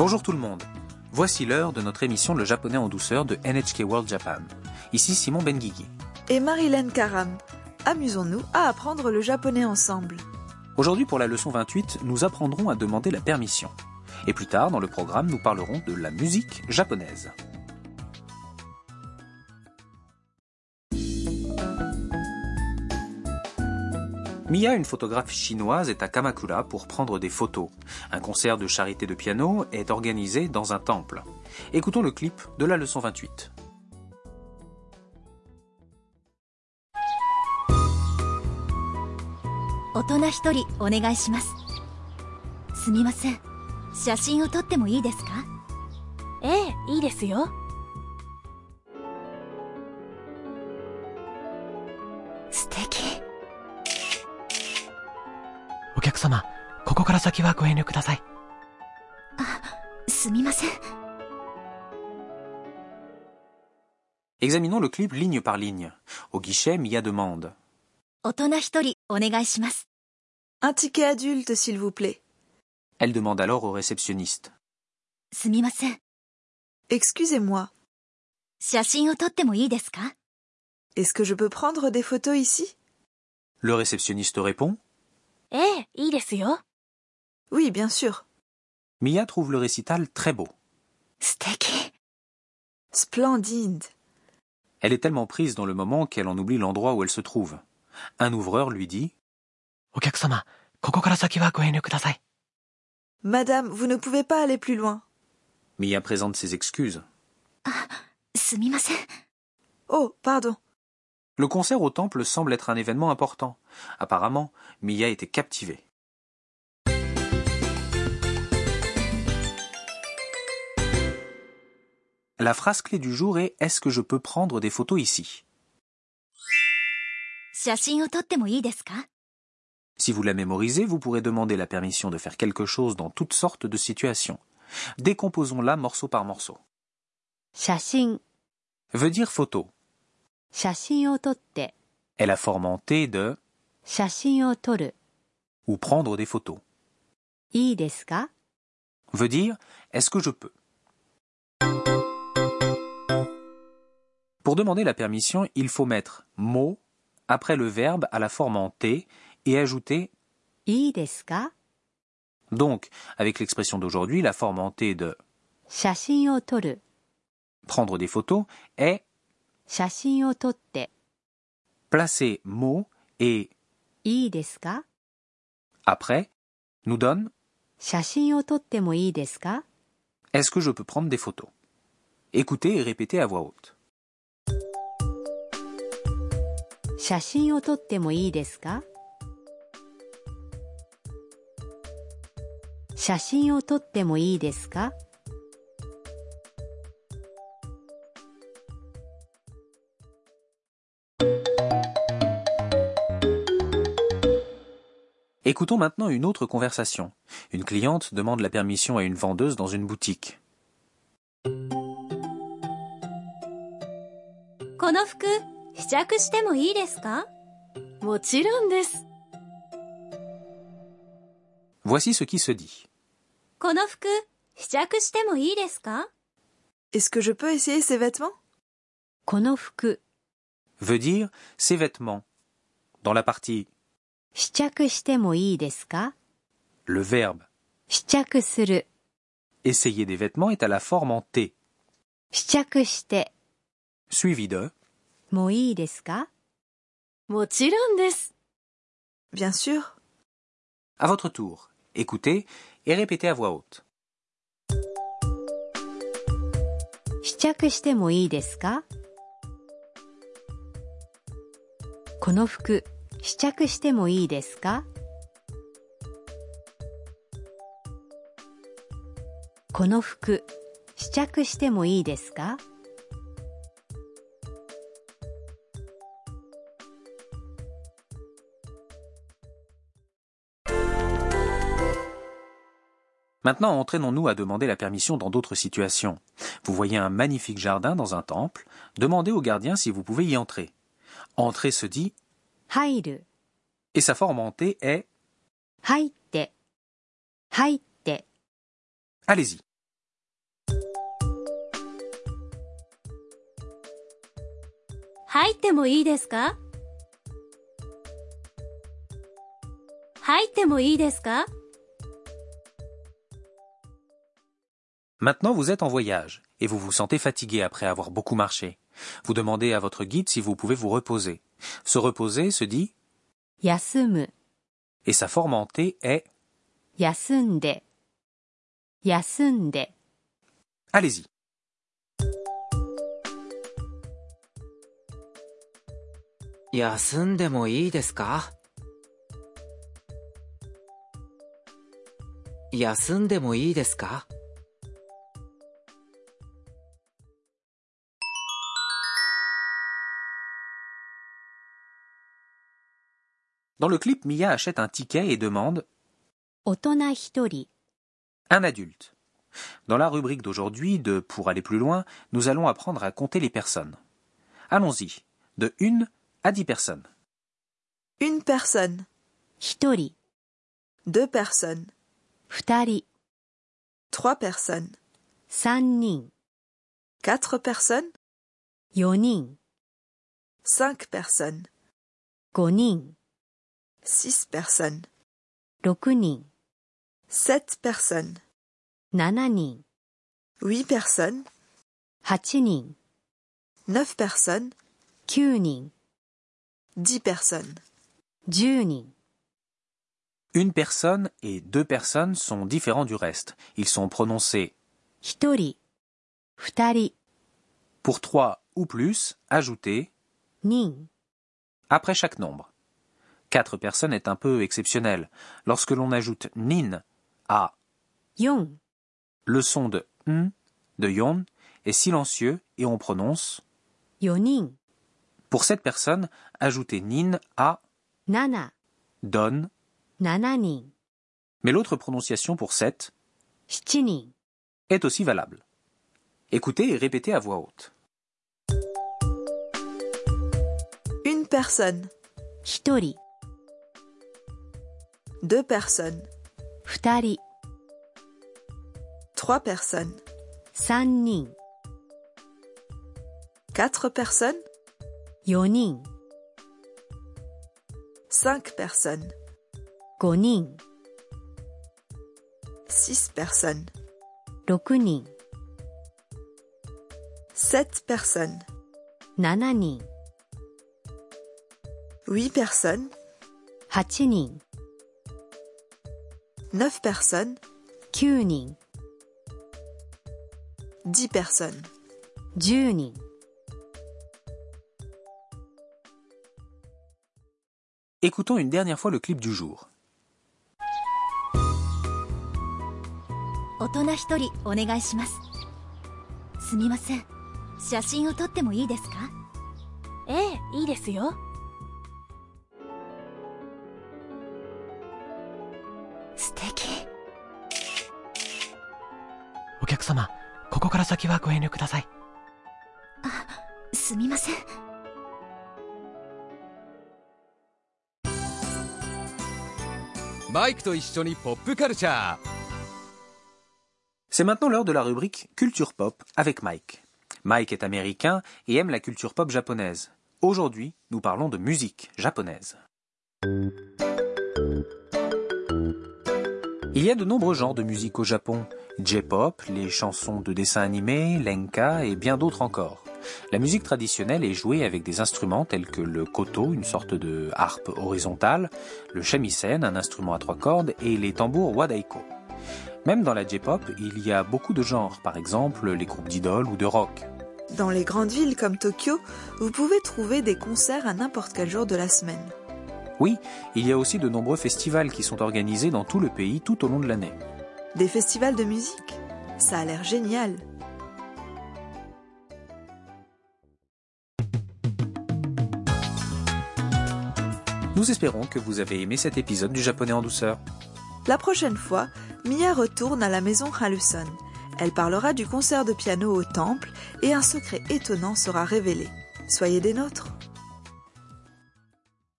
Bonjour tout le monde. Voici l'heure de notre émission Le japonais en douceur de NHK World Japan. Ici Simon Benguigui. Et Marilyn Karam. Amusons-nous à apprendre le japonais ensemble. Aujourd'hui pour la leçon 28, nous apprendrons à demander la permission. Et plus tard dans le programme, nous parlerons de la musique japonaise. Mia, une photographe chinoise, est à Kamakura pour prendre des photos. Un concert de charité de piano est organisé dans un temple. Écoutons le clip de la leçon 28. 大人一人お願いしますすみません写真を撮ってもいいですかええいいですよ素敵お 客様、ここから先はご遠慮ください。すみません Examinons le clip ligne par ligne. Au guichet, Mia demande 大人一人お願いします Un ticket adulte, s'il vous plaît. Elle demande alors au réceptionniste. すみません Excusez-moi. 写真を撮ってもいいですか Est-ce que je peux prendre des photos ici Le réceptionniste répond ええいいですよ Oui, bien sûr. Mia trouve le récital très beau. 素敵 Splendide. Elle est tellement prise dans le moment qu'elle en oublie l'endroit où elle se trouve. Un ouvreur lui dit お客様、ここから先はご遠慮ください。 Madame, vous ne pouvez pas aller plus loin. Mia présente ses excuses. すみません Oh, pardon. Le concert au temple semble être un événement important. Apparemment, Mia était captivée. La phrase clé du jour est Est-ce que je peux prendre des photos ici? Si vous la mémorisez, vous pourrez demander la permission de faire quelque chose dans toutes sortes de situations. Décomposons-la morceau par morceau. Veut dire photo est la forme en T de ou prendre des photos. veut dire est-ce que je peux? Pour demander la permission, il faut mettre mot après le verbe à la forme en T et ajouter Donc, avec l'expression d'aujourd'hui, la forme en T de prendre des photos est 写真を撮って placer mot et いいですか après nous donne 写真を撮ってもいいですか est-ce que je peux prendre des photos Écoutez et répétez à voix haute. 写真を撮ってもいいですか写真を撮ってもいいですか Écoutons maintenant une autre conversation. Une cliente demande la permission à une vendeuse dans une boutique. Voici ce qui se dit. Est-ce que je peux essayer ces vêtements? Veut dire ces vêtements. Dans la partie 試着してもいいですか le verbe 試着する essayer des vêtements est à la forme en T, 試着して suivi de もういいですかもちろんです Bien sûr. à votre tour. Écoutez et répétez à voix haute. 試着してもいいですかこの服 試着してもいいですかこの服試着してもいいですか Maintenant, entraînons-nous à demander la permission dans d'autres situations. Vous voyez un magnifique jardin dans un temple, demandez au gardien si vous pouvez y entrer. Entrer se dit et sa forme en T est Haite. Haite. Allez-y. Haite mo? Maintenant, vous êtes en voyage et vous vous sentez fatigué après avoir beaucoup marché. Vous demandez à votre guide si vous pouvez vous reposer. Se reposer se dit yasumu. Et sa forme en T est yasunde. Yasunde. Allez-y. Yasunde mo ii desu? Yasunde mo ii desu? Dans le clip, Mia achète un ticket et demande un adulte. Dans la rubrique d'aujourd'hui de Pour aller plus loin, nous allons apprendre à compter les personnes. Allons-y, de une à dix personnes. Une personne. Hitori. Deux personnes. Futari. Trois personnes. Sannin. Quatre personnes. Yonin. Cinq personnes. Gonin. 6 personnes. 6人7 personnes. 7人8 personnes. 8人 personnes. personnes. Une personne et deux personnes sont différents du reste. Ils sont prononcés pour trois ou plus, ajoutez après chaque nombre quatre personnes est un peu exceptionnel. Lorsque l'on ajoute nin à yon, le son de n de yon est silencieux et on prononce yonin. Pour cette personne, ajouter nin à nana donne nananin. Mais l'autre prononciation pour sept est aussi valable. Écoutez et répétez à voix haute. Une personne deux personnes, 二人 trois personnes, 三人 quatre personnes, 四人 cinq personnes, 五人 six personnes, 六人 sept personnes, 七人 huit personnes, 八人 neuf personnes, 九人 dix personnes. 十人 Écoutons une dernière fois le clip du jour. 大人一人お願いしますすみません写真を撮ってもいいですかええいいですよ から先はご遠慮ください。すみませんマイクと一緒にポップカルチャー C'est maintenant l'heure de la rubrique Culture Pop avec Mike. Mike est américain et aime la culture pop japonaise. Aujourd'hui, nous parlons de musique japonaise. Il y a de nombreux genres de musique au Japon. J-pop, les chansons de dessins animés, l'enka et bien d'autres encore. La musique traditionnelle est jouée avec des instruments tels que le koto, une sorte de harpe horizontale, le shamisen, un instrument à trois cordes, et les tambours wadaiko. Même dans la J-pop, il y a beaucoup de genres, par exemple les groupes d'idoles ou de rock. Dans les grandes villes comme Tokyo, vous pouvez trouver des concerts à n'importe quel jour de la semaine. Oui, il y a aussi de nombreux festivals qui sont organisés dans tout le pays tout au long de l'année. Des festivals de musique Ça a l'air génial. Nous espérons que vous avez aimé cet épisode du japonais en douceur. La prochaine fois, Mia retourne à la maison Haluson. Elle parlera du concert de piano au temple et un secret étonnant sera révélé. Soyez des nôtres.